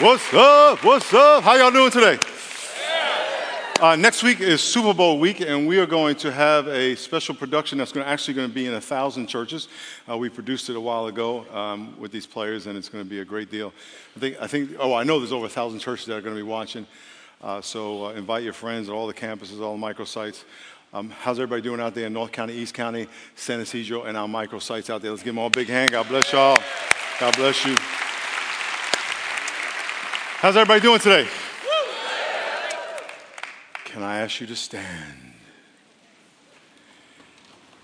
What's up? What's up? How y'all doing today? Uh, next week is Super Bowl week, and we are going to have a special production that's going to actually going to be in a thousand churches. Uh, we produced it a while ago um, with these players, and it's going to be a great deal. I think, I think. Oh, I know there's over a thousand churches that are going to be watching. Uh, so uh, invite your friends at all the campuses, all the microsites. Um, how's everybody doing out there in North County, East County, San Ysidro, and our microsites out there? Let's give them all a big hand. God bless y'all. God bless you. How's everybody doing today? Can I ask you to stand?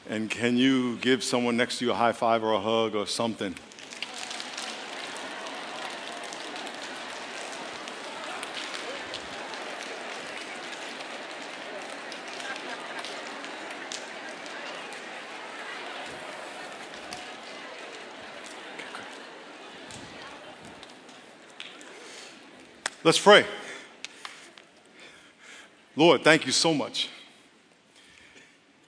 And can you give someone next to you a high five or a hug or something? Let's pray. Lord, thank you so much.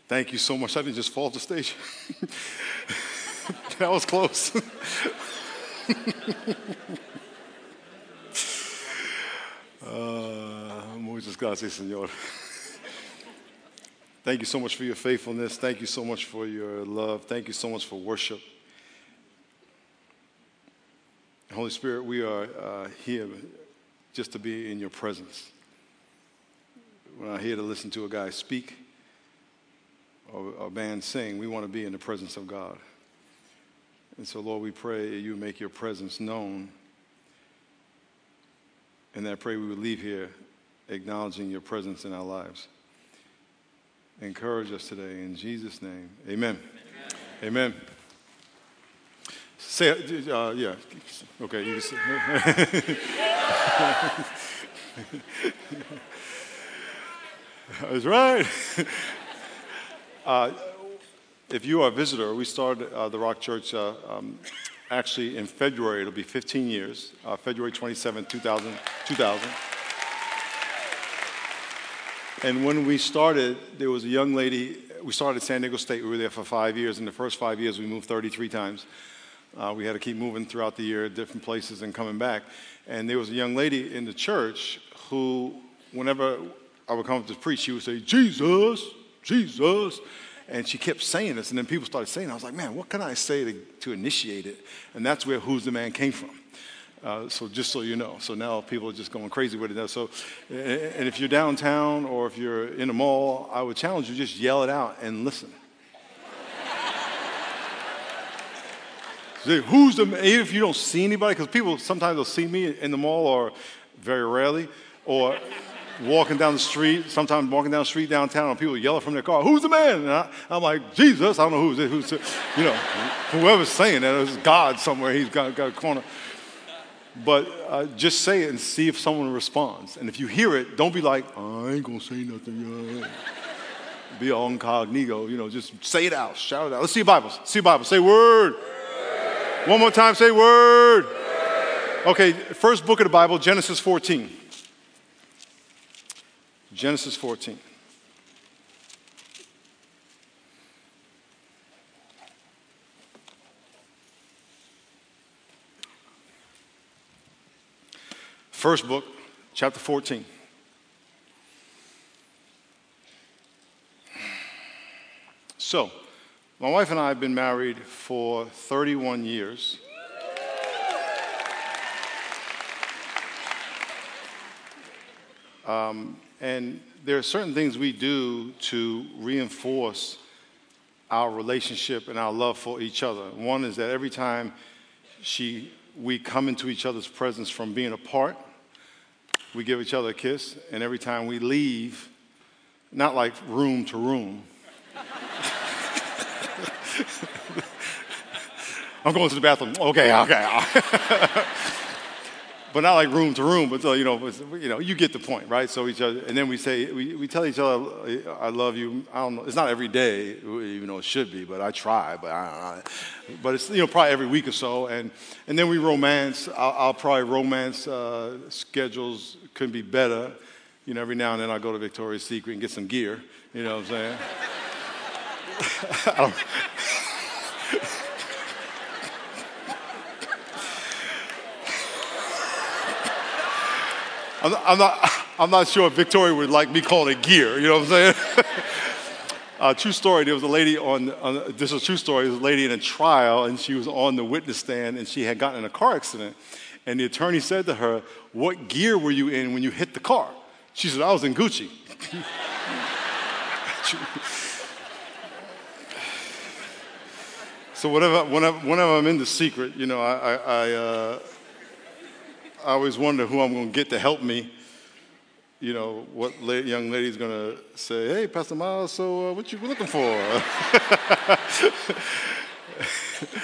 Thank you so much. I didn't just fall off the stage. that was close. uh, muchas gracias, Señor. Thank you so much for your faithfulness. Thank you so much for your love. Thank you so much for worship. Holy Spirit, we are uh, here just to be in your presence. We're not here to listen to a guy speak or a band sing. We want to be in the presence of God. And so, Lord, we pray you make your presence known. And I pray we would leave here acknowledging your presence in our lives. Encourage us today in Jesus' name. Amen. Amen. Amen. Say uh, yeah. Okay, you. That's right. Uh, if you are a visitor, we started uh, the Rock Church uh, um, actually in February. It'll be 15 years, uh, February 27, 2000, 2000. And when we started, there was a young lady. We started at San Diego State. We were there for five years. In the first five years, we moved 33 times. Uh, we had to keep moving throughout the year, different places, and coming back. And there was a young lady in the church who, whenever I would come up to preach, she would say, Jesus, Jesus. And she kept saying this, and then people started saying, it. I was like, man, what can I say to, to initiate it? And that's where Who's the Man came from. Uh, so just so you know, so now people are just going crazy with it. Now. So, and if you're downtown or if you're in a mall, I would challenge you just yell it out and listen. Who's the even if you don't see anybody, because people sometimes they'll see me in the mall or very rarely, or walking down the street, sometimes walking down the street downtown, and people yelling from their car, "Who's the man?" And I, am like, "Jesus!" I don't know who's it. Who's you know, whoever's saying that is God somewhere. He's got, got a corner. But uh, just say it and see if someone responds. And if you hear it, don't be like, "I ain't gonna say nothing." Yet. be all incognito. You know, just say it out, shout it out. Let's see Bibles. See Bibles. Say word. word. One more time. Say word. Okay, first book of the Bible, Genesis 14. Genesis 14. First book, chapter 14. So, my wife and I have been married for 31 years. Um, and there are certain things we do to reinforce our relationship and our love for each other. One is that every time she, we come into each other's presence from being apart, we give each other a kiss. And every time we leave, not like room to room, I'm going to the bathroom. Okay, okay. but not like room to room, but you know, you know, you get the point, right? So each other, and then we say, we, we tell each other, I love you. I don't know, it's not every day, even though it should be, but I try, but I don't know. But it's, you know, probably every week or so. And, and then we romance. I'll, I'll probably romance uh, schedules couldn't be better. You know, every now and then I'll go to Victoria's Secret and get some gear. You know what I'm saying? I'm, I'm, not, I'm not sure Victoria would like me calling it gear, you know what I'm saying? uh, true story, there was a lady on, on, this is a true story, there was a lady in a trial, and she was on the witness stand, and she had gotten in a car accident. And the attorney said to her, What gear were you in when you hit the car? She said, I was in Gucci. so whenever, whenever, whenever I'm in the secret, you know, I, I, I, uh, I always wonder who I'm going to get to help me. You know, what la- young lady's going to say, hey, Pastor Miles, so uh, what you looking for?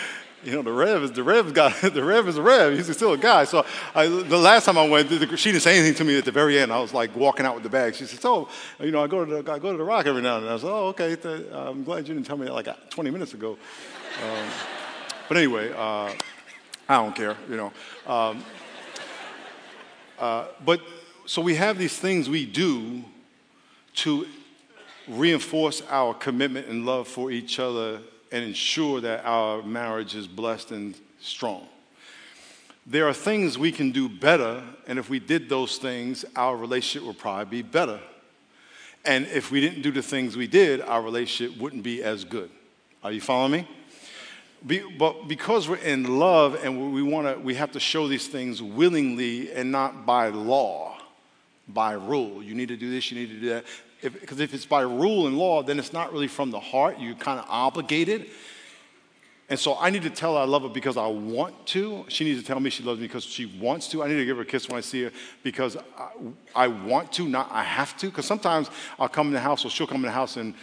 you know, the Rev is the Rev got the Rev is a Rev. He's still a guy. So I, the last time I went, she didn't say anything to me at the very end. I was like walking out with the bag. She said, "So, you know, I go to the, I go to the Rock every now and then." I said, "Oh, okay. I'm glad you didn't tell me that like 20 minutes ago." Um, but anyway, uh, I don't care. You know. Um, uh, but so we have these things we do to reinforce our commitment and love for each other and ensure that our marriage is blessed and strong. There are things we can do better, and if we did those things, our relationship would probably be better. And if we didn't do the things we did, our relationship wouldn't be as good. Are you following me? Be, but because we're in love and we want to, we have to show these things willingly and not by law, by rule. You need to do this, you need to do that. Because if, if, it's by rule and law, then it's not really from the heart. You're kind of obligated. And so I need to tell her I love her because I want to. She needs to tell me she loves me because she wants to. I need to give her a kiss when I see her because I, I want to, not I have to. Because sometimes I'll come in the house or she'll come in the house and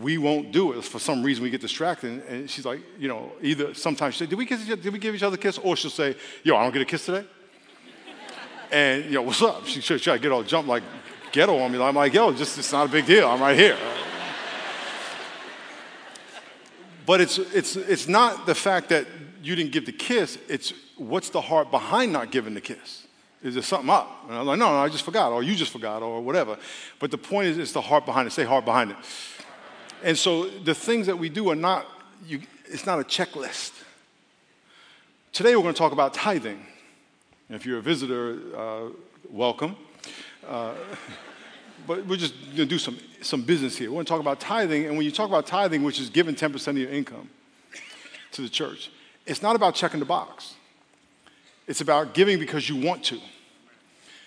we won't do it. For some reason, we get distracted. And she's like, you know, either sometimes she'll say, did we, kiss, did we give each other a kiss? Or she'll say, yo, I don't get a kiss today. and, you know, what's up? She should, should I get all jumped like, ghetto on me. I'm like, yo, just it's not a big deal. I'm right here. but it's, it's, it's not the fact that you didn't give the kiss, it's what's the heart behind not giving the kiss? Is there something up? And I'm like, no, no, I just forgot, or you just forgot, or whatever. But the point is, it's the heart behind it. Say heart behind it. And so the things that we do are not, you, it's not a checklist. Today we're going to talk about tithing. If you're a visitor, uh, welcome. Uh, but we're just going to do some, some business here. We're going to talk about tithing. And when you talk about tithing, which is giving 10% of your income to the church, it's not about checking the box. It's about giving because you want to.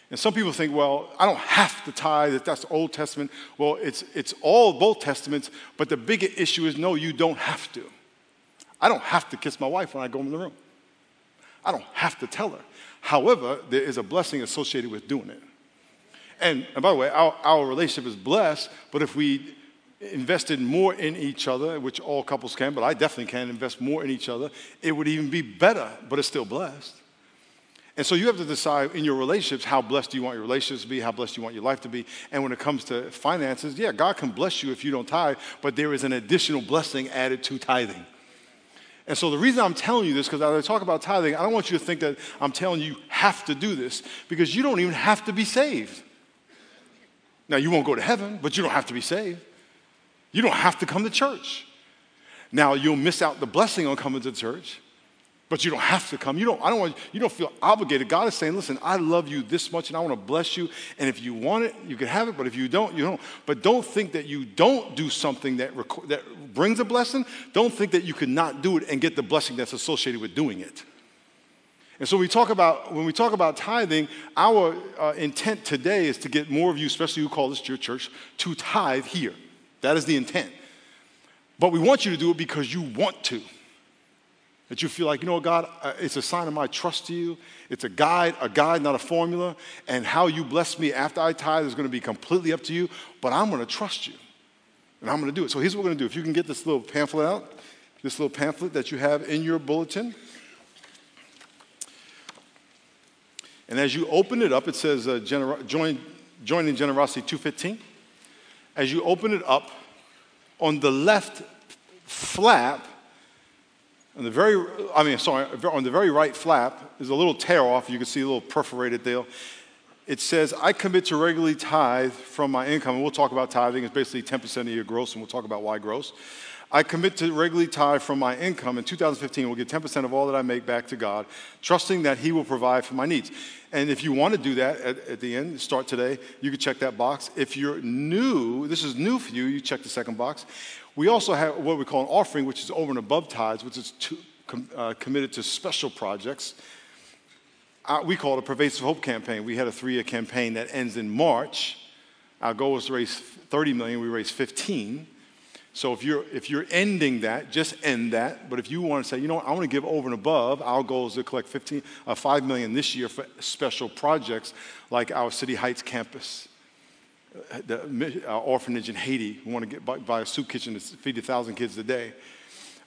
And some people think, well, I don't have to tithe, that that's Old Testament. Well, it's, it's all both testaments, but the bigger issue is no, you don't have to. I don't have to kiss my wife when I go in the room. I don't have to tell her. However, there is a blessing associated with doing it. And, and by the way, our, our relationship is blessed, but if we invested more in each other, which all couples can, but I definitely can invest more in each other, it would even be better, but it's still blessed. And so you have to decide in your relationships how blessed do you want your relationships to be, how blessed do you want your life to be. And when it comes to finances, yeah, God can bless you if you don't tithe, but there is an additional blessing added to tithing. And so the reason I'm telling you this, because as I talk about tithing, I don't want you to think that I'm telling you you have to do this, because you don't even have to be saved. Now, you won't go to heaven, but you don't have to be saved. You don't have to come to church. Now, you'll miss out the blessing on coming to church, but you don't have to come. You don't, I don't want, you don't feel obligated. God is saying, listen, I love you this much and I want to bless you. And if you want it, you can have it. But if you don't, you don't. But don't think that you don't do something that, that brings a blessing. Don't think that you could not do it and get the blessing that's associated with doing it. And so we talk about, when we talk about tithing, our uh, intent today is to get more of you, especially who call this your church, to tithe here. That is the intent. But we want you to do it because you want to. That you feel like, you know, God, uh, it's a sign of my trust to you. It's a guide, a guide, not a formula. And how you bless me after I tithe is going to be completely up to you. But I'm going to trust you, and I'm going to do it. So here's what we're going to do. If you can get this little pamphlet out, this little pamphlet that you have in your bulletin. And as you open it up, it says uh, gener- join, join in generosity 215. As you open it up, on the left flap, on the very, I mean, sorry, on the very right flap, there's a little tear off. You can see a little perforated there. It says, I commit to regularly tithe from my income. And we'll talk about tithing. It's basically 10% of your gross, and we'll talk about why gross. I commit to regularly tithe from my income. In 2015, will give 10% of all that I make back to God, trusting that He will provide for my needs. And if you want to do that at, at, the end, start today, you can check that box. If you're new, this is new for you, you check the second box. We also have what we call an offering, which is over and above tithes, which is to, com, uh, committed to special projects. Uh, we call it a Pervasive Hope campaign. We had a three year campaign that ends in March. Our goal was to raise 30 million, we raised 15. So if you're, if you're ending that, just end that. But if you want to say, you know what, I want to give over and above, our goal is to collect 15, uh, 5 million this year for special projects like our City Heights campus, uh, the uh, orphanage in Haiti. We want to get buy, buy, a soup kitchen to feed 1,000 kids a day.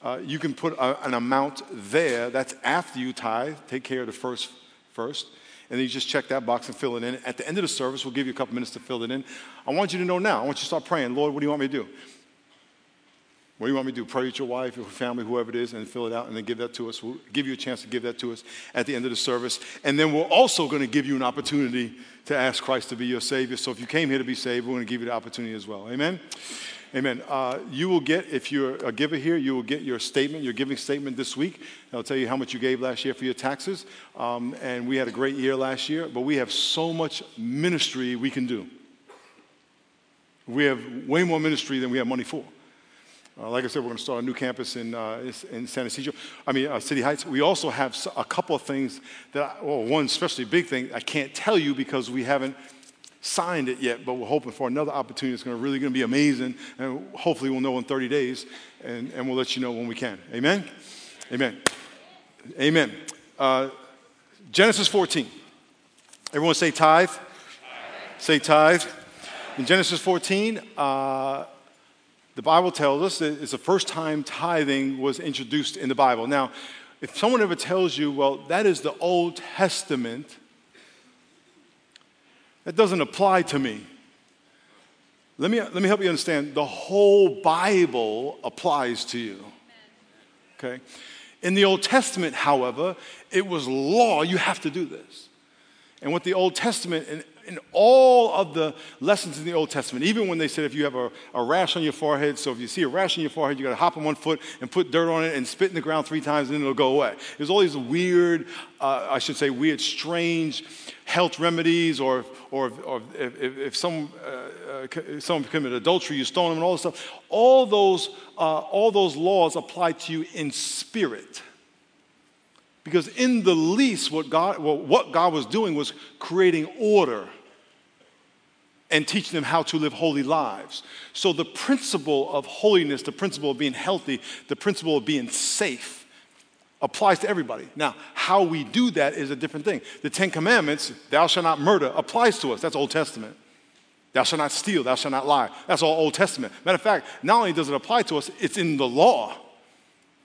Uh, you can put a, an amount there. That's after you tithe. Take care of the first first. And then you just check that box and fill it in. At the end of the service, we'll give you a couple minutes to fill it in. I want you to know now. I want you to start praying. Lord, what do you want me to do? What do you want me to do? Pray with your wife, your family, whoever it is, and fill it out and then give that to us. We'll give you a chance to give that to us at the end of the service. And then we're also going to give you an opportunity to ask Christ to be your Savior. So if you came here to be saved, we're going to give you the opportunity as well. Amen? Amen. Uh, you will get, if you're a giver here, you will get your statement, your giving statement this week. I'll tell you how much you gave last year for your taxes. Um, and we had a great year last year, but we have so much ministry we can do. We have way more ministry than we have money for. Uh, like I said, we're going to start a new campus in, uh, in San Ysidro, I mean, uh, City Heights. We also have a couple of things that, I, well, one especially big thing I can't tell you because we haven't signed it yet, but we're hoping for another opportunity that's going to really going to be amazing. And hopefully we'll know in 30 days, and, and we'll let you know when we can. Amen? Amen. Amen. Uh, Genesis 14. Everyone say tithe. tithe. Say tithe. In Genesis 14, uh, the Bible tells us that it's the first time tithing was introduced in the Bible. Now, if someone ever tells you, well, that is the Old Testament, that doesn't apply to me. Let me, let me help you understand. The whole Bible applies to you. Okay? In the Old Testament, however, it was law. You have to do this. And what the Old Testament in all of the lessons in the Old Testament, even when they said if you have a, a rash on your forehead, so if you see a rash on your forehead, you got to hop on one foot and put dirt on it and spit in the ground three times and then it'll go away. There's all these weird, uh, I should say, weird, strange health remedies, or, or, or if, if, some, uh, uh, someone committed adultery, you stone them and all this stuff. All those, uh, all those laws apply to you in spirit. Because in the least, what God, well, what God was doing was creating order and teaching them how to live holy lives. So, the principle of holiness, the principle of being healthy, the principle of being safe applies to everybody. Now, how we do that is a different thing. The Ten Commandments, thou shalt not murder, applies to us. That's Old Testament. Thou shalt not steal, thou shalt not lie. That's all Old Testament. Matter of fact, not only does it apply to us, it's in the law.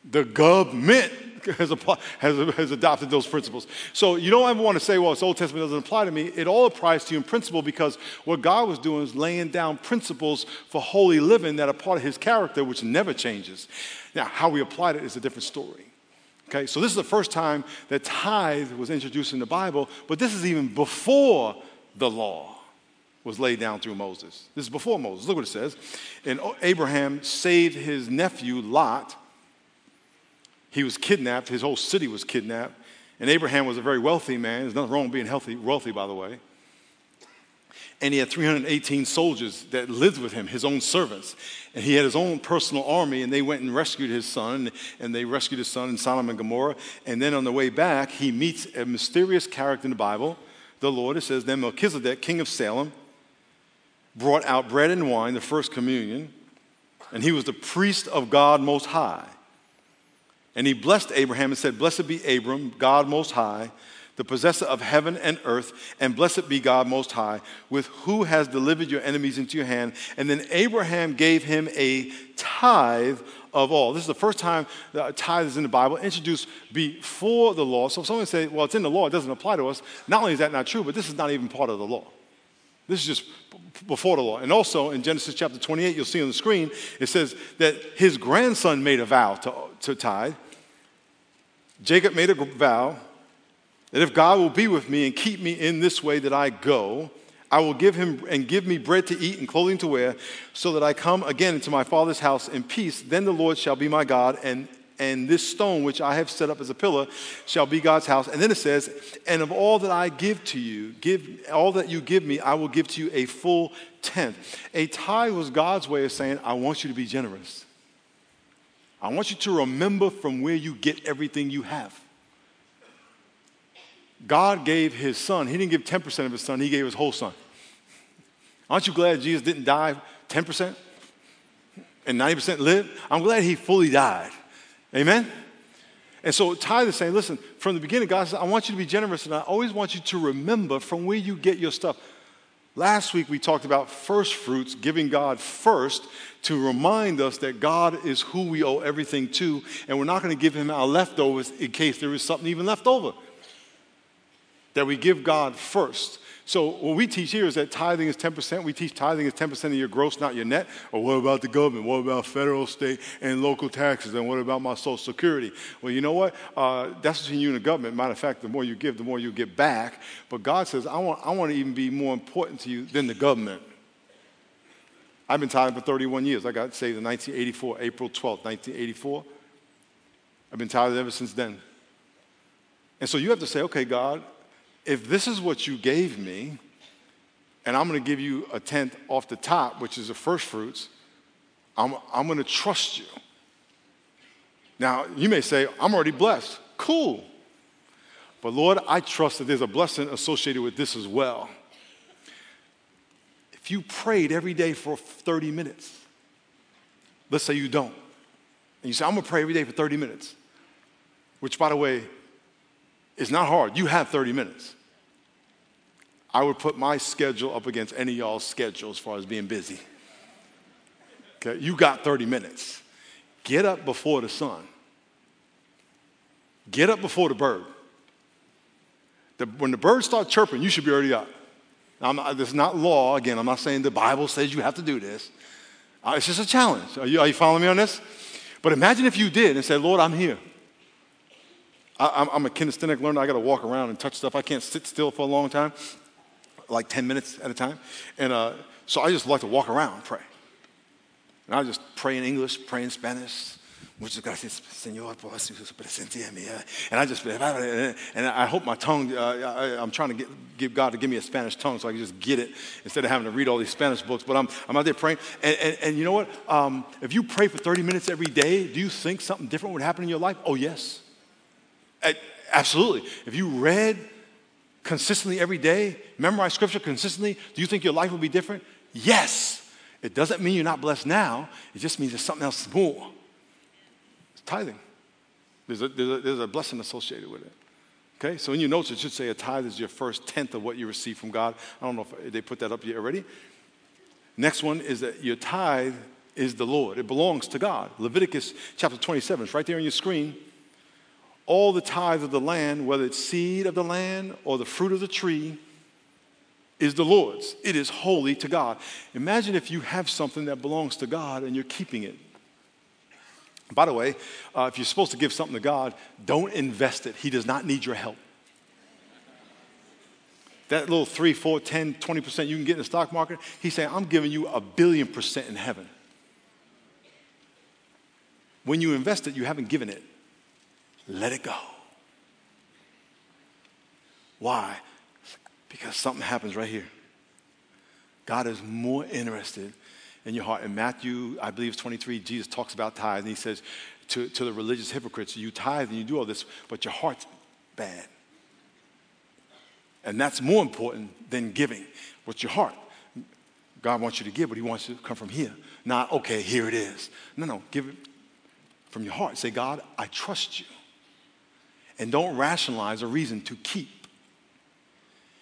The government has, has, has adopted those principles. So you don't ever want to say, well, it's Old Testament doesn't apply to me. It all applies to you in principle because what God was doing is laying down principles for holy living that are part of his character, which never changes. Now, how we applied it is a different story. Okay, so this is the first time that tithe was introduced in the Bible, but this is even before the law was laid down through Moses. This is before Moses. Look what it says. And Abraham saved his nephew Lot he was kidnapped, his whole city was kidnapped. And Abraham was a very wealthy man. There's nothing wrong with being healthy, wealthy, by the way. And he had 318 soldiers that lived with him, his own servants. And he had his own personal army, and they went and rescued his son, and they rescued his son in Sodom and Gomorrah. And then on the way back, he meets a mysterious character in the Bible, the Lord. It says, Then Melchizedek, king of Salem, brought out bread and wine, the first communion, and he was the priest of God Most High. And he blessed Abraham and said, Blessed be Abram, God Most High, the possessor of heaven and earth, and blessed be God Most High, with who has delivered your enemies into your hand. And then Abraham gave him a tithe of all. This is the first time that tithe is in the Bible, introduced before the law. So if someone say, well, it's in the law, it doesn't apply to us, not only is that not true, but this is not even part of the law. This is just before the law. And also in Genesis chapter 28, you'll see on the screen, it says that his grandson made a vow to, to tithe. Jacob made a vow that if God will be with me and keep me in this way that I go, I will give him and give me bread to eat and clothing to wear, so that I come again into my father's house in peace. Then the Lord shall be my God, and and this stone which I have set up as a pillar shall be God's house. And then it says, and of all that I give to you, give all that you give me, I will give to you a full tenth. A tithe was God's way of saying, I want you to be generous. I want you to remember from where you get everything you have. God gave his son, he didn't give 10% of his son, he gave his whole son. Aren't you glad Jesus didn't die 10% and 90% lived? I'm glad he fully died. Amen? And so tithe is saying, listen, from the beginning, God says, I want you to be generous, and I always want you to remember from where you get your stuff. Last week we talked about first fruits, giving God first to remind us that God is who we owe everything to, and we're not going to give Him our leftovers in case there is something even left over. That we give God first. So what we teach here is that tithing is 10%. We teach tithing is 10% of your gross, not your net. Or what about the government? What about federal, state, and local taxes? And what about my social security? Well, you know what? Uh, that's between you and the government. Matter of fact, the more you give, the more you get back. But God says, I want, I want to even be more important to you than the government. I've been tithing for 31 years. I got saved in 1984, April 12, 1984. I've been tithing ever since then. And so you have to say, okay, God, if this is what you gave me, and I'm going to give you a tenth off the top, which is the first fruits, I'm, I'm going to trust you. Now, you may say, I'm already blessed. Cool. But Lord, I trust that there's a blessing associated with this as well. If you prayed every day for 30 minutes, let's say you don't, and you say, I'm going to pray every day for 30 minutes, which, by the way, is not hard. You have 30 minutes. I would put my schedule up against any y'all's schedule as far as being busy. Okay, you got 30 minutes. Get up before the sun. Get up before the bird. The, when the birds start chirping, you should be already up. Now, this is not law. Again, I'm not saying the Bible says you have to do this. Uh, it's just a challenge. Are you, are you following me on this? But imagine if you did and said, Lord, I'm here. I, am a kinesthetic learner. I got to walk around and touch stuff. I can't sit still for a long time like 10 minutes at a time. And uh, so I just like to walk around and pray. And I just pray in English, pray in Spanish. Muchas gracias, Señor, por su presencia mía. And I just, and I hope my tongue, uh, I, am trying to get, give God to give me a Spanish tongue so I can just get it instead of having to read all these Spanish books. But I'm, I'm out there praying. And, and, and you know what? Um, if you pray for 30 minutes every day, do you think something different would happen in your life? Oh, yes. Absolutely. If you read consistently every day, memorize scripture consistently, do you think your life will be different? Yes. It doesn't mean you're not blessed now, it just means there's something else more. It's tithing. There's a, there's a, there's a blessing associated with it. Okay, so in your notes, it should say a tithe is your first tenth of what you receive from God. I don't know if they put that up yet already. Next one is that your tithe is the Lord, it belongs to God. Leviticus chapter 27, it's right there on your screen all the tithe of the land, whether it's seed of the land or the fruit of the tree, is the Lord's. It is holy to God. Imagine if you have something that belongs to God and you're keeping it. By the way, uh, if you're supposed to give something to God, don't invest it. He does not need your help. That little 3, 4, 10, 20% you can get in the stock market, he's saying, I'm giving you a billion percent in heaven. When you invest it, you haven't given it let it go. Why? Because something happens right here. God is more interested in your heart. In Matthew, I believe it's 23, Jesus talks about tithe, and he says to, to the religious hypocrites, You tithe and you do all this, but your heart's bad. And that's more important than giving. What's your heart? God wants you to give, but He wants you to come from here. Not, okay, here it is. No, no, give it from your heart. Say, God, I trust you and don't rationalize a reason to keep.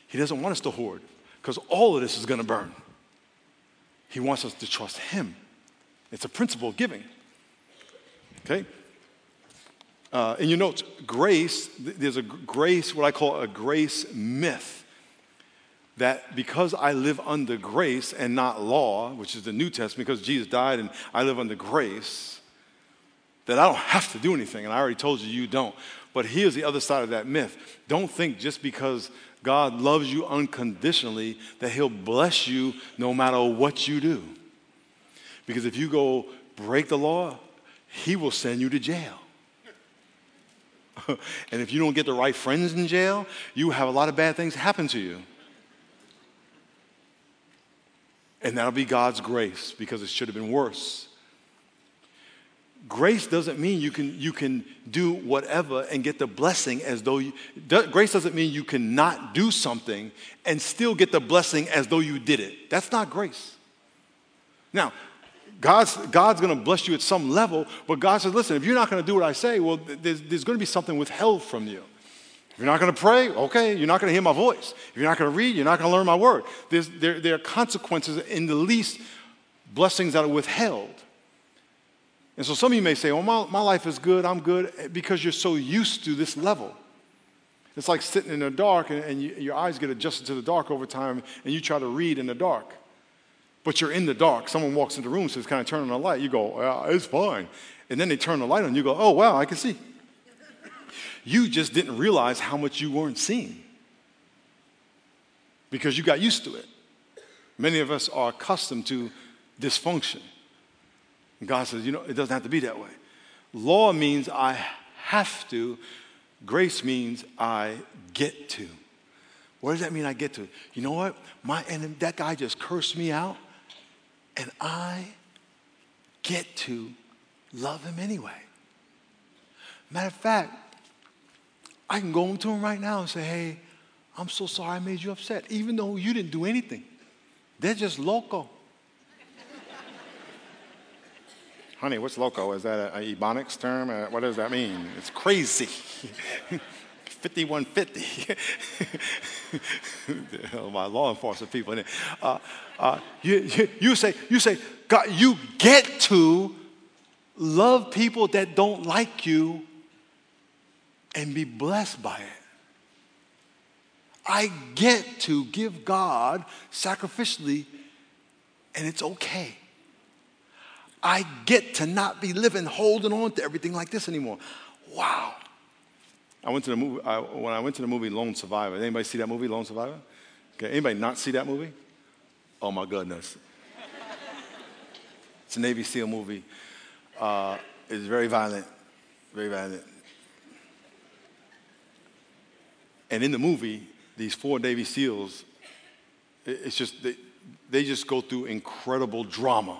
He doesn't want us to hoard because all of this is going to burn. He wants us to trust Him. It's a principle of giving. Okay? Uh, in your notes, grace, there's a grace, what I call a grace myth. That because I live under grace and not law, which is the New Testament, because Jesus died and I live under grace, that I don't have to do anything. And I already told you, you don't. But here's the other side of that myth. Don't think just because God loves you unconditionally that He'll bless you no matter what you do. Because if you go break the law, He will send you to jail. and if you don't get the right friends in jail, you have a lot of bad things happen to you. And that'll be God's grace because it should have been worse. Grace doesn't mean you can, you can do whatever and get the blessing as though you, grace doesn't mean you cannot do something and still get the blessing as though you did it. That's not grace. Now, God's, God's going to bless you at some level, but God says, listen, if you're not going to do what I say, well, there's, there's going to be something withheld from you. If you're not going to pray, okay, you're not going to hear my voice. If you're not going to read, you're not going to learn my word. There, there are consequences in the least blessings that are withheld. And so some of you may say, well, my, my life is good, I'm good, eh, because you're so used to this level. It's like sitting in the dark and, and you, your eyes get adjusted to the dark over time and you try to read in the dark. But you're in the dark. Someone walks in the room, says, Can I turn on the light? You go, yeah, It's fine. And then they turn the light on. You go, Oh, wow, I can see. You just didn't realize how much you weren't seeing because you got used to it. Many of us are accustomed to dysfunction. And God says, you know, it doesn't have to be that way. Law means I have to, grace means I get to. What does that mean I get to? You know what? My enemy, that guy just cursed me out, and I get to love him anyway. Matter of fact, I can go to him right now and say, hey, I'm so sorry I made you upset, even though you didn't do anything. They're just loco. Honey, what's loco? Is that an Ebonics term? Uh, what does that mean? It's crazy. 5150. My law enforcement people. Uh, uh, you, you, you, say, you say, God, you get to love people that don't like you and be blessed by it. I get to give God sacrificially, and it's okay. I get to not be living holding on to everything like this anymore. Wow. I went to the movie, I, when I went to the movie Lone Survivor, anybody see that movie, Lone Survivor? Okay, anybody not see that movie? Oh my goodness. it's a Navy SEAL movie. Uh, it's very violent, very violent. And in the movie, these four Navy SEALs, it's just, they, they just go through incredible drama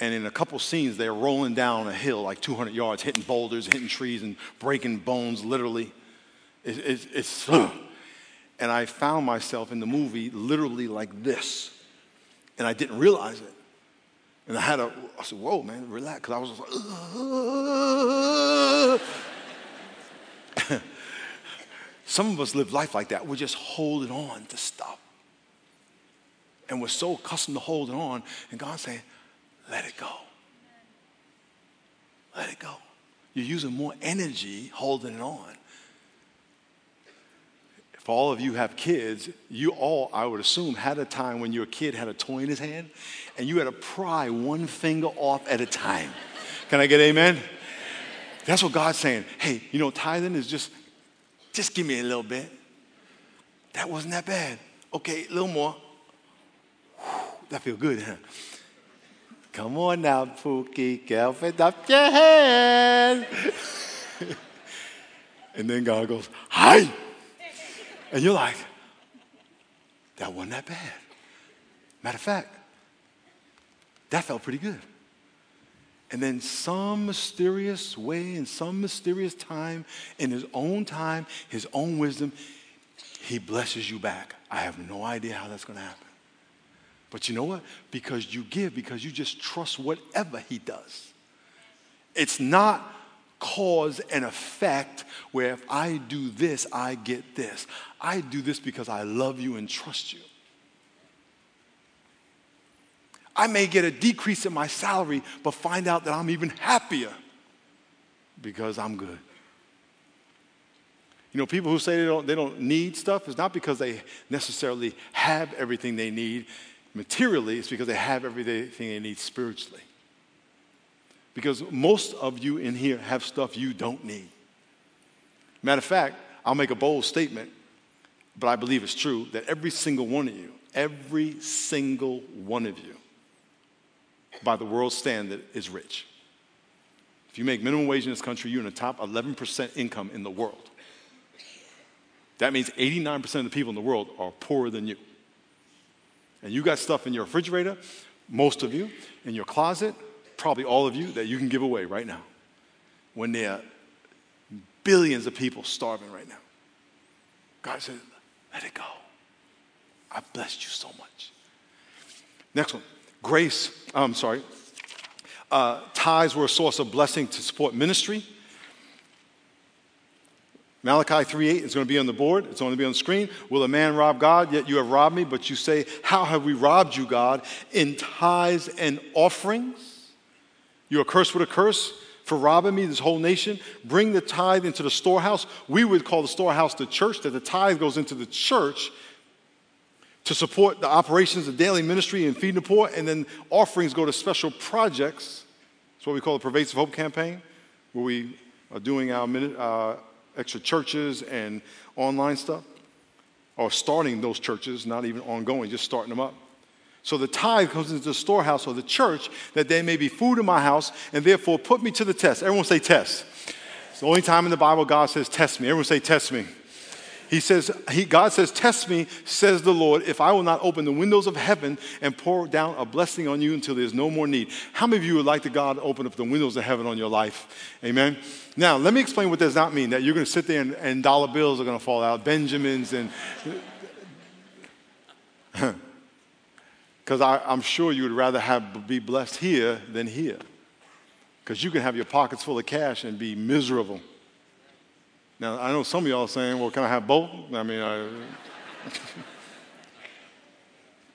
and in a couple scenes, they're rolling down a hill like 200 yards, hitting boulders, hitting trees, and breaking bones, literally. It, it, it's, and I found myself in the movie literally like this. And I didn't realize it. And I had a, I said, whoa, man, relax. Because I was like, some of us live life like that. We're just holding on to stuff. And we're so accustomed to holding on. And God's saying, let it go. Let it go. You're using more energy holding it on. If all of you have kids, you all, I would assume, had a time when your kid had a toy in his hand and you had to pry one finger off at a time. Can I get amen? That's what God's saying. Hey, you know, tithing is just, just give me a little bit. That wasn't that bad. Okay, a little more. Whew, that feel good, huh? Come on now, Pookie, Kelvin, up your hand. and then God goes, Hi. And you're like, that wasn't that bad. Matter of fact, that felt pretty good. And then, some mysterious way, in some mysterious time, in his own time, his own wisdom, he blesses you back. I have no idea how that's going to happen. But you know what? Because you give, because you just trust whatever He does. It's not cause and effect where if I do this, I get this. I do this because I love you and trust you. I may get a decrease in my salary, but find out that I'm even happier because I'm good. You know, people who say they don't, they don't need stuff, is not because they necessarily have everything they need materially, it's because they have everything they need spiritually. Because most of you in here have stuff you don't need. Matter of fact, I'll make a bold statement, but I believe it's true that every single one of you, every single one of you, by the world standard, is rich. If you make minimum wage in this country, you're in the top 11% income in the world. That means 89% of the people in the world are poorer than you. And you got stuff in your refrigerator, most of you, in your closet, probably all of you, that you can give away right now. When there are billions of people starving right now. God said, let it go. I blessed you so much. Next one. Grace, I'm sorry. Uh, tithes were a source of blessing to support ministry. Malachi 3:8 is going to be on the board. It's going to be on the screen. Will a man rob God? Yet you have robbed me. But you say, How have we robbed you, God? In tithes and offerings. You are cursed with a curse for robbing me, this whole nation. Bring the tithe into the storehouse. We would call the storehouse the church, that the tithe goes into the church to support the operations of daily ministry and feeding the poor, and then offerings go to special projects. That's what we call the Pervasive Hope Campaign, where we are doing our uh, extra churches and online stuff, or starting those churches, not even ongoing, just starting them up. So the tithe comes into the storehouse or the church that there may be food in my house, and therefore put me to the test. Everyone say test. It's the only time in the Bible God says test me. Everyone say test me. He says, he, God says, Test me, says the Lord, if I will not open the windows of heaven and pour down a blessing on you until there's no more need. How many of you would like to God open up the windows of heaven on your life? Amen. Now, let me explain what does not mean that you're going to sit there and, and dollar bills are going to fall out, Benjamins, and. Because I'm sure you would rather have, be blessed here than here. Because you can have your pockets full of cash and be miserable. Now, I know some of y'all saying, well, can I have both? I mean, I,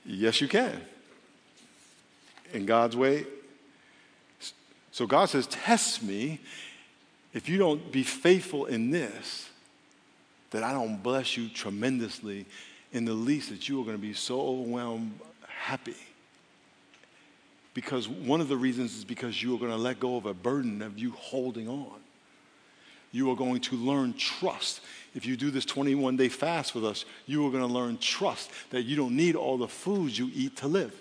yes, you can. In God's way. So God says, test me. If you don't be faithful in this, that I don't bless you tremendously in the least that you are going to be so overwhelmed happy. Because one of the reasons is because you are going to let go of a burden of you holding on you are going to learn trust. If you do this 21 day fast with us, you are going to learn trust that you don't need all the foods you eat to live.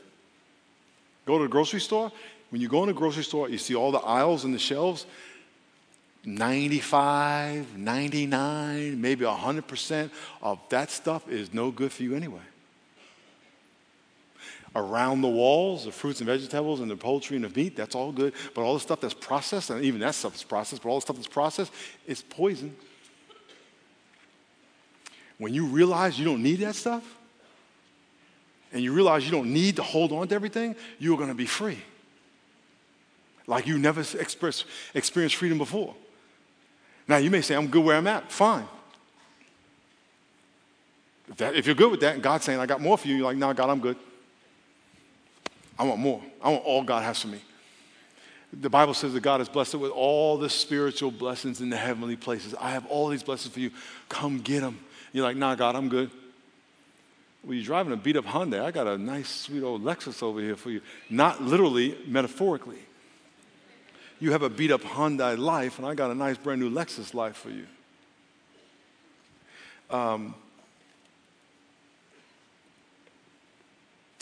Go to the grocery store. When you go in a grocery store, you see all the aisles and the shelves 95, 99, maybe 100% of that stuff is no good for you anyway around the walls, the fruits and vegetables and the poultry and the meat, that's all good. But all the stuff that's processed, and even that stuff is processed, but all the stuff that's processed is poison. When you realize you don't need that stuff, and you realize you don't need to hold on to everything, you're to be free. Like you never express, experienced freedom before. Now, you may say, I'm good where I'm at. Fine. If, that, if you're good with that, and God's saying, I got more for you, you're like, no, God, I'm good. I want more. I want all God has for me. The Bible says that God is blessed it with all the spiritual blessings in the heavenly places. I have all these blessings for you. Come get them. You're like, nah, God, I'm good. Well, you're driving a beat up Hyundai. I got a nice, sweet old Lexus over here for you. Not literally, metaphorically. You have a beat up Hyundai life, and I got a nice, brand new Lexus life for you. Um,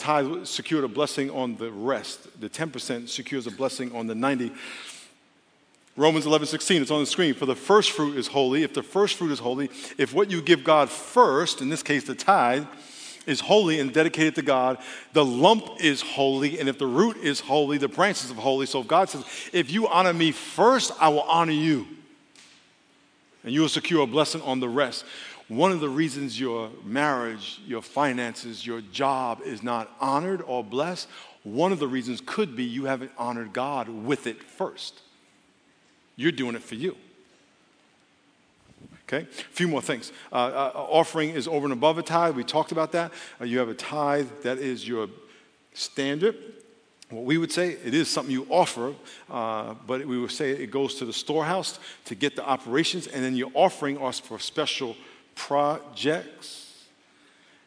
tithe secured a blessing on the rest. The 10% secures a blessing on the 90. Romans 11, 16, it's on the screen. For the first fruit is holy. If the first fruit is holy, if what you give God first, in this case the tithe, is holy and dedicated to God, the lump is holy, and if the root is holy, the branches are holy. So if God says, if you honor me first, I will honor you. And you will secure a blessing on the rest. One of the reasons your marriage, your finances, your job is not honored or blessed, one of the reasons could be you haven't honored God with it first. You're doing it for you. Okay, a few more things. Uh, uh, offering is over and above a tithe. We talked about that. Uh, you have a tithe that is your standard. What we would say, it is something you offer, uh, but we would say it goes to the storehouse to get the operations, and then your offering us for special projects.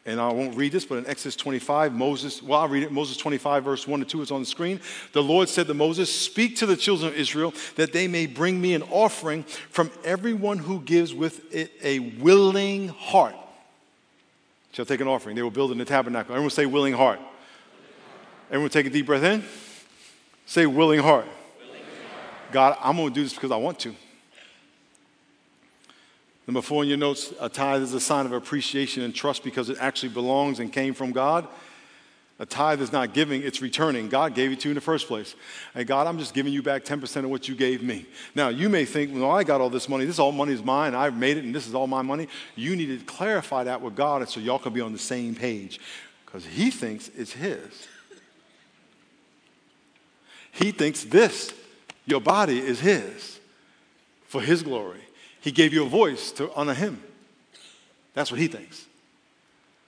And I won't read this, but in Exodus 25, Moses, well, I'll read it. Moses 25, verse 1 to 2 is on the screen. The Lord said to Moses, Speak to the children of Israel that they may bring me an offering from everyone who gives with it a willing heart. Shall take an offering. They will build in the tabernacle. Everyone say willing heart. Everyone take a deep breath in. Say willing heart. Willing heart. God, I'm going to do this because I want to. Number four in your notes, a tithe is a sign of appreciation and trust because it actually belongs and came from God. A tithe is not giving, it's returning. God gave it to you in the first place. And God, I'm just giving you back 10% of what you gave me. Now, you may think, well, I got all this money. This all money is mine. I've made it, and this is all my money. You need to clarify that with God so y'all can be on the same page because He thinks it's His. He thinks this, your body, is His for His glory. He gave you a voice to honor him. That's what he thinks.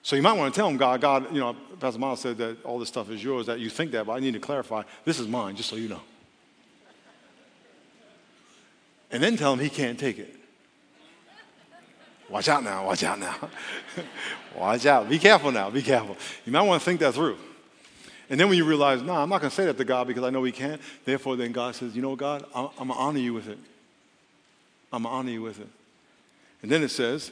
So you might want to tell him, God, God, you know, Pastor Miles said that all this stuff is yours, that you think that, but I need to clarify, this is mine, just so you know. And then tell him he can't take it. Watch out now, watch out now. watch out. Be careful now, be careful. You might want to think that through. And then when you realize, no, nah, I'm not going to say that to God because I know he can't. Therefore, then God says, you know, God, I'm going to honor you with it. I'm honor you with it. And then it says,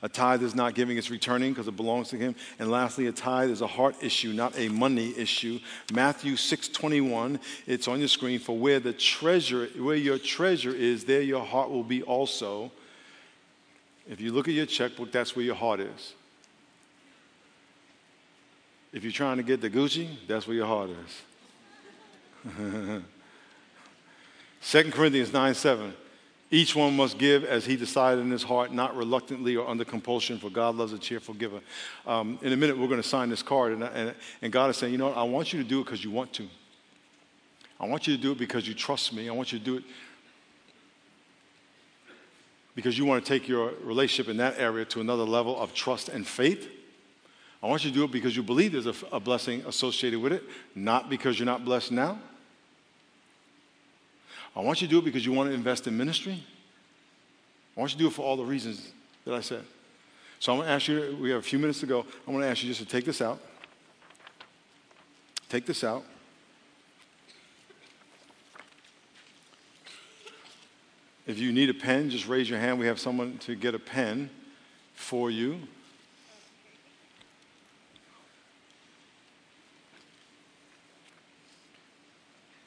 a tithe is not giving, it's returning because it belongs to him. And lastly, a tithe is a heart issue, not a money issue. Matthew 6:21, it's on your screen. For where the treasure, where your treasure is, there your heart will be also. If you look at your checkbook, that's where your heart is. If you're trying to get the Gucci, that's where your heart is. 2 Corinthians 9 7. Each one must give as he decided in his heart, not reluctantly or under compulsion, for God loves a cheerful giver. Um, in a minute, we're going to sign this card, and, and, and God is saying, You know what? I want you to do it because you want to. I want you to do it because you trust me. I want you to do it because you want to take your relationship in that area to another level of trust and faith. I want you to do it because you believe there's a, a blessing associated with it, not because you're not blessed now. I want you to do it because you want to invest in ministry. I want you to do it for all the reasons that I said. So I'm going to ask you, we have a few minutes to go. I'm going to ask you just to take this out. Take this out. If you need a pen, just raise your hand. We have someone to get a pen for you.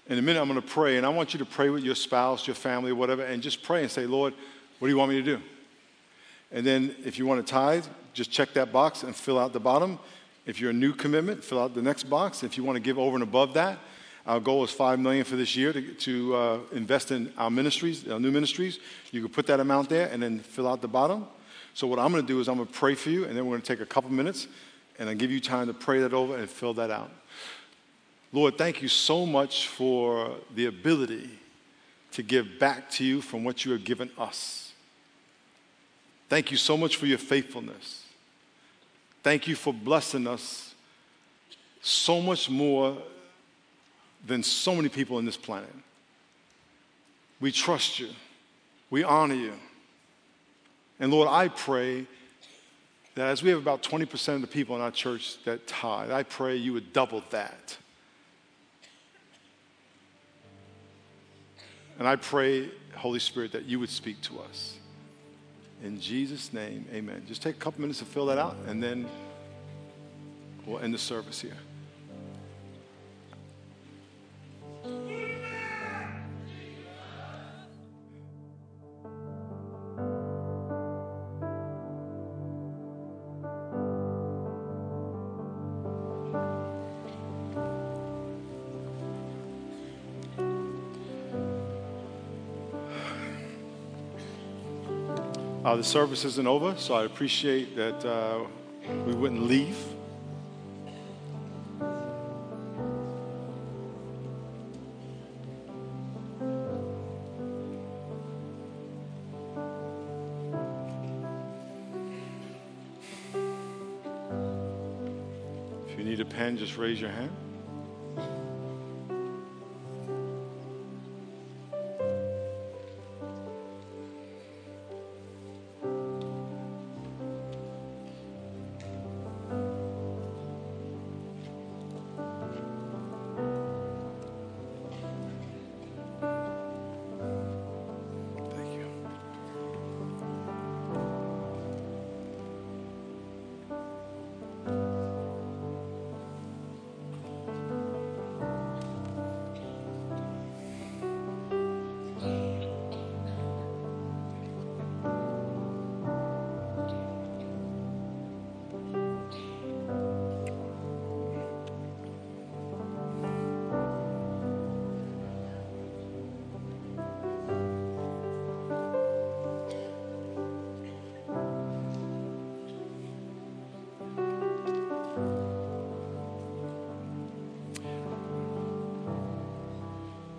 In a minute, I'm going to pray, and I want you to pray with your spouse, your family, whatever, and just pray and say, Lord, what do you want me to do? And then if you want to tithe, just check that box and fill out the bottom. If you're a new commitment, fill out the next box. If you want to give over and above that, our goal is five million for this year to, to uh, invest in our ministries, our new ministries. You can put that amount there and then fill out the bottom. So what I'm going to do is I'm going to pray for you, and then we're going to take a couple minutes, and I'll give you time to pray that over and fill that out. Lord, thank you so much for the ability to give back to you from what you have given us. Thank you so much for your faithfulness. Thank you for blessing us so much more than so many people on this planet. We trust you. We honor you. And Lord, I pray that as we have about 20% of the people in our church that tithe, I pray you would double that. And I pray, Holy Spirit, that you would speak to us. In Jesus' name, amen. Just take a couple minutes to fill that out, and then we'll end the service here. The service isn't over, so I appreciate that uh, we wouldn't leave. If you need a pen, just raise your hand.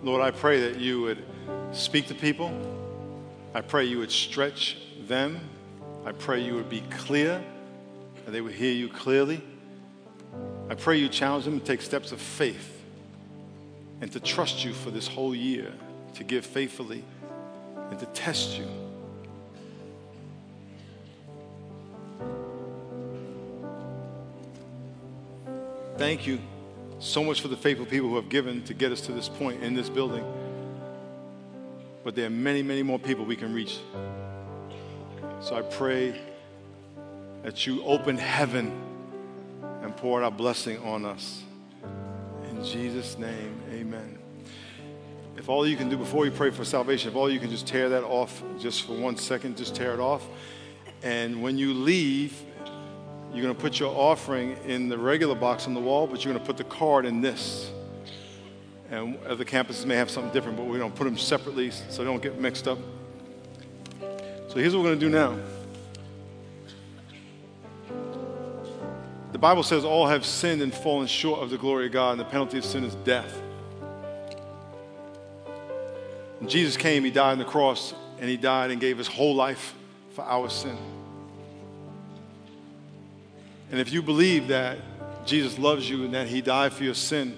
Lord, I pray that you would speak to people. I pray you would stretch them. I pray you would be clear and they would hear you clearly. I pray you challenge them to take steps of faith and to trust you for this whole year, to give faithfully and to test you. Thank you so much for the faithful people who have given to get us to this point in this building. But there are many, many more people we can reach. So I pray that you open heaven and pour out a blessing on us. In Jesus' name, amen. If all you can do before you pray for salvation, if all you can just tear that off just for one second, just tear it off. And when you leave, you're going to put your offering in the regular box on the wall, but you're going to put the card in this. And other campuses may have something different, but we're going to put them separately so they don't get mixed up. So here's what we're going to do now. The Bible says all have sinned and fallen short of the glory of God, and the penalty of sin is death. When Jesus came, he died on the cross, and he died and gave his whole life for our sin. And if you believe that Jesus loves you and that he died for your sin,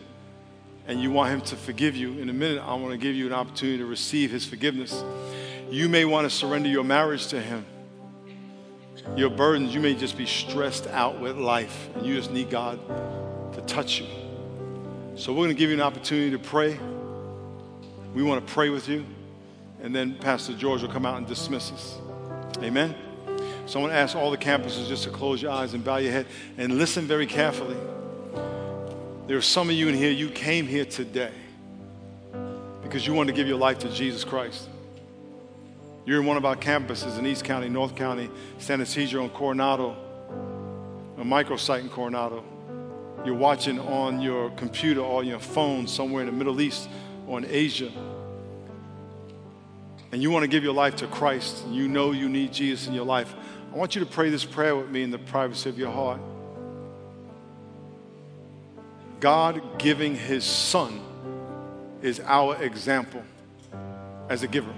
and you want him to forgive you, in a minute, I want to give you an opportunity to receive his forgiveness. You may want to surrender your marriage to him. Your burdens, you may just be stressed out with life, and you just need God to touch you. So, we're going to give you an opportunity to pray. We want to pray with you, and then Pastor George will come out and dismiss us. Amen. So I want to ask all the campuses just to close your eyes and bow your head and listen very carefully. There are some of you in here, you came here today because you want to give your life to Jesus Christ. You're in one of our campuses in East County, North County, San Ysidro, and Coronado, a microsite in Coronado. You're watching on your computer or your phone somewhere in the Middle East or in Asia and you want to give your life to Christ, you know you need Jesus in your life, I want you to pray this prayer with me in the privacy of your heart. God giving his son is our example as a giver.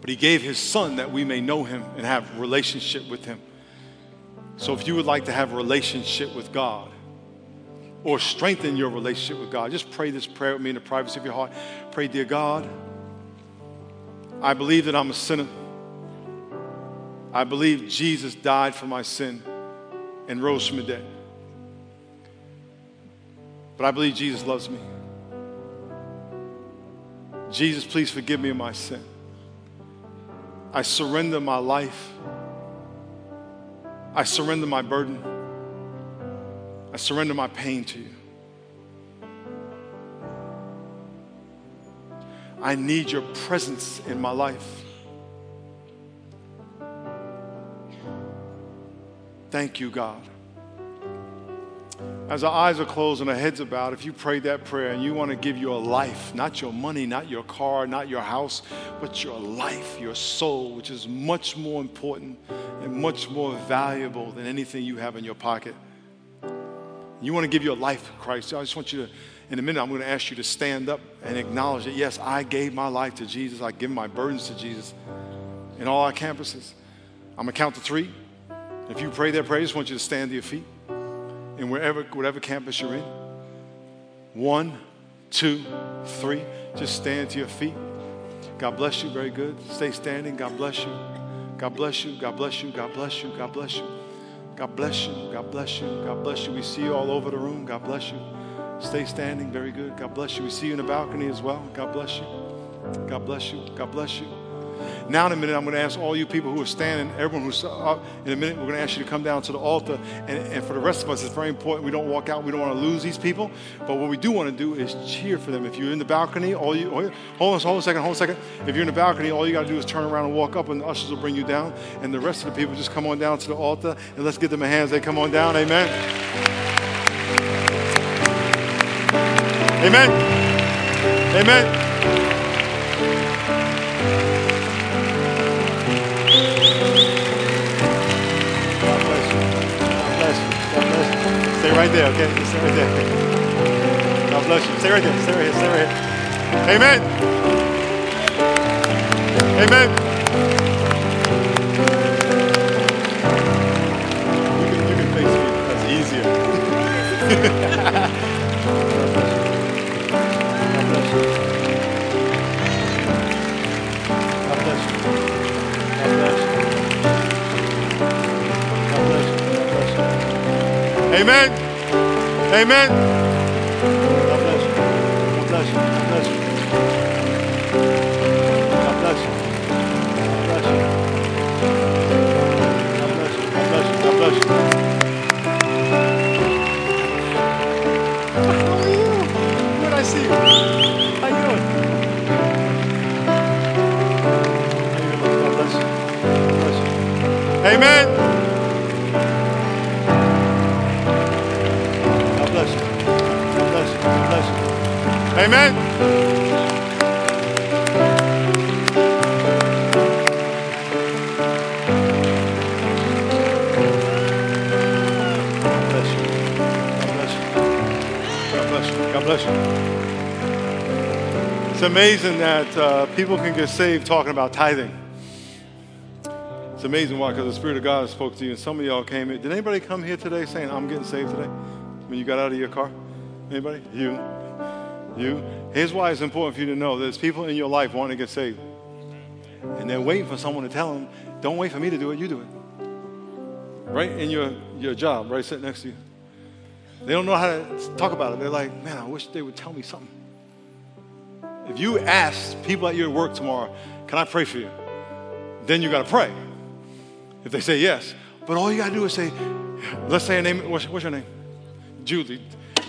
But he gave his son that we may know him and have relationship with him. So if you would like to have a relationship with God or strengthen your relationship with God, just pray this prayer with me in the privacy of your heart. Pray, dear God, I believe that I'm a sinner. I believe Jesus died for my sin and rose from the dead. But I believe Jesus loves me. Jesus, please forgive me of my sin. I surrender my life. I surrender my burden. I surrender my pain to you. I need your presence in my life. Thank you, God. As our eyes are closed and our heads are bowed, if you prayed that prayer and you want to give your life, not your money, not your car, not your house, but your life, your soul, which is much more important and much more valuable than anything you have in your pocket. You want to give your life to Christ. I just want you to, in a minute, I'm going to ask you to stand up and acknowledge that, yes, I gave my life to Jesus. I give my burdens to Jesus in all our campuses. I'm going to count to three. If you pray that prayer, I just want you to stand to your feet. And wherever, whatever campus you're in, one, two, three, just stand to your feet. God bless you. Very good. Stay standing. God bless you. God bless you. God bless you. God bless you. God bless you. God bless you. God bless you. God bless you. We see you all over the room. God bless you. Stay standing. Very good. God bless you. We see you in the balcony as well. God bless you. God bless you. God bless you. Now, in a minute, I'm going to ask all you people who are standing, everyone who's up, in a minute, we're going to ask you to come down to the altar. And, and for the rest of us, it's very important we don't walk out. We don't want to lose these people. But what we do want to do is cheer for them. If you're in the balcony, all you, hold on, hold on a second, hold on a second. If you're in the balcony, all you got to do is turn around and walk up, and the ushers will bring you down. And the rest of the people just come on down to the altar, and let's give them a hand as they come on down. Amen. Amen. Amen. Right there, okay? Just right there. God bless you. Stay right there. Stay right here. Stay right here. Amen. Amen. You can, you can face me. That's easier. God bless you. God bless you. God bless you. God bless you. God bless you. Amen. Amen. Amazing that uh, people can get saved talking about tithing. It's amazing why, because the Spirit of God spoke to you, and some of y'all came in. Did anybody come here today saying, I'm getting saved today? When you got out of your car? Anybody? You? You? Here's why it's important for you to know there's people in your life wanting to get saved. And they're waiting for someone to tell them, don't wait for me to do it, you do it. Right in your, your job, right sitting next to you. They don't know how to talk about it. They're like, man, I wish they would tell me something. If you ask people at your work tomorrow, can I pray for you? Then you got to pray. If they say yes. But all you got to do is say, let's say a name. What's, what's your name? Julie.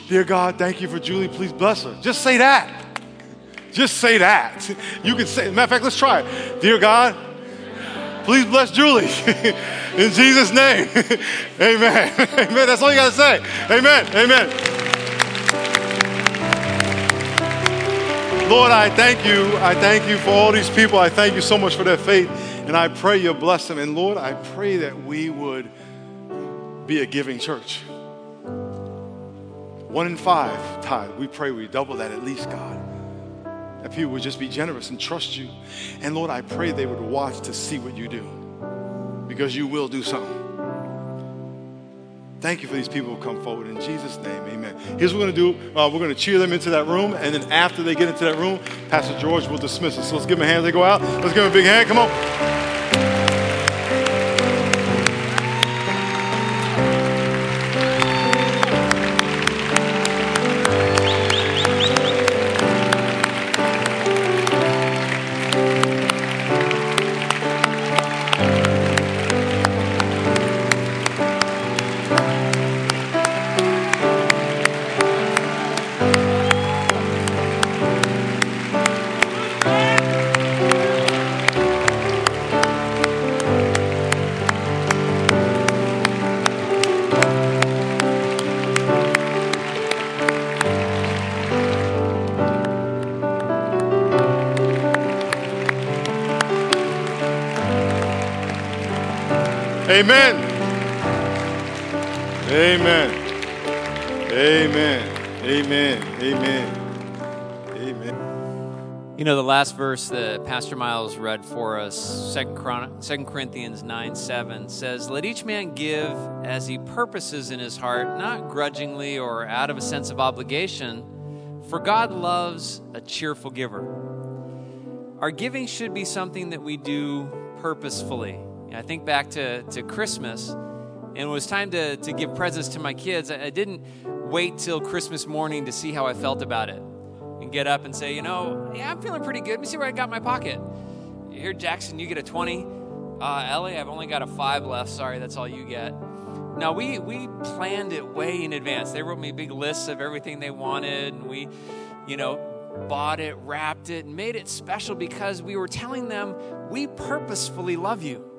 Dear God, thank you for Julie. Please bless her. Just say that. Just say that. You can say, matter of fact, let's try it. Dear God, please bless Julie. In Jesus' name. Amen. Amen. That's all you got to say. Amen. Amen. Lord, I thank you. I thank you for all these people. I thank you so much for their faith. And I pray you bless them. And Lord, I pray that we would be a giving church. One in five tithe. We pray we double that at least, God. That people would just be generous and trust you. And Lord, I pray they would watch to see what you do. Because you will do something. Thank you for these people who come forward. In Jesus' name, amen. Here's what we're going to do. Uh, we're going to cheer them into that room. And then after they get into that room, Pastor George will dismiss us. So let's give them a hand as they go out. Let's give them a big hand. Come on. Amen. Amen. Amen. Amen. Amen. Amen. You know, the last verse that Pastor Miles read for us, 2 Corinthians 9 7, says, Let each man give as he purposes in his heart, not grudgingly or out of a sense of obligation, for God loves a cheerful giver. Our giving should be something that we do purposefully. I think back to, to Christmas, and it was time to, to give presents to my kids. I, I didn't wait till Christmas morning to see how I felt about it and get up and say, you know, yeah, I'm feeling pretty good. Let me see where I got my pocket. Here, Jackson, you get a 20. Uh, Ellie, I've only got a five left. Sorry, that's all you get. Now, we, we planned it way in advance. They wrote me big lists of everything they wanted, and we, you know, bought it, wrapped it, and made it special because we were telling them, we purposefully love you.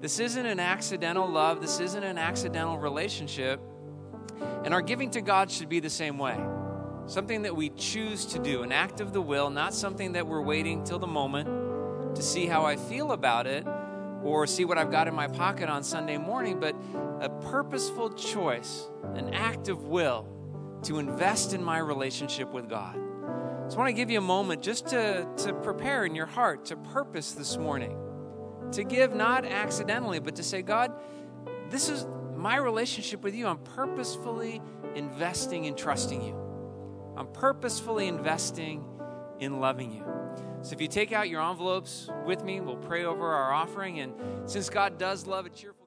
This isn't an accidental love, this isn't an accidental relationship. And our giving to God should be the same way. Something that we choose to do, an act of the will, not something that we're waiting till the moment to see how I feel about it or see what I've got in my pocket on Sunday morning, but a purposeful choice, an act of will to invest in my relationship with God. So I want to give you a moment just to, to prepare in your heart, to purpose this morning, to give not accidentally, but to say, God, this is my relationship with you. I'm purposefully investing in trusting you. I'm purposefully investing in loving you. So if you take out your envelopes with me, we'll pray over our offering. And since God does love a cheerful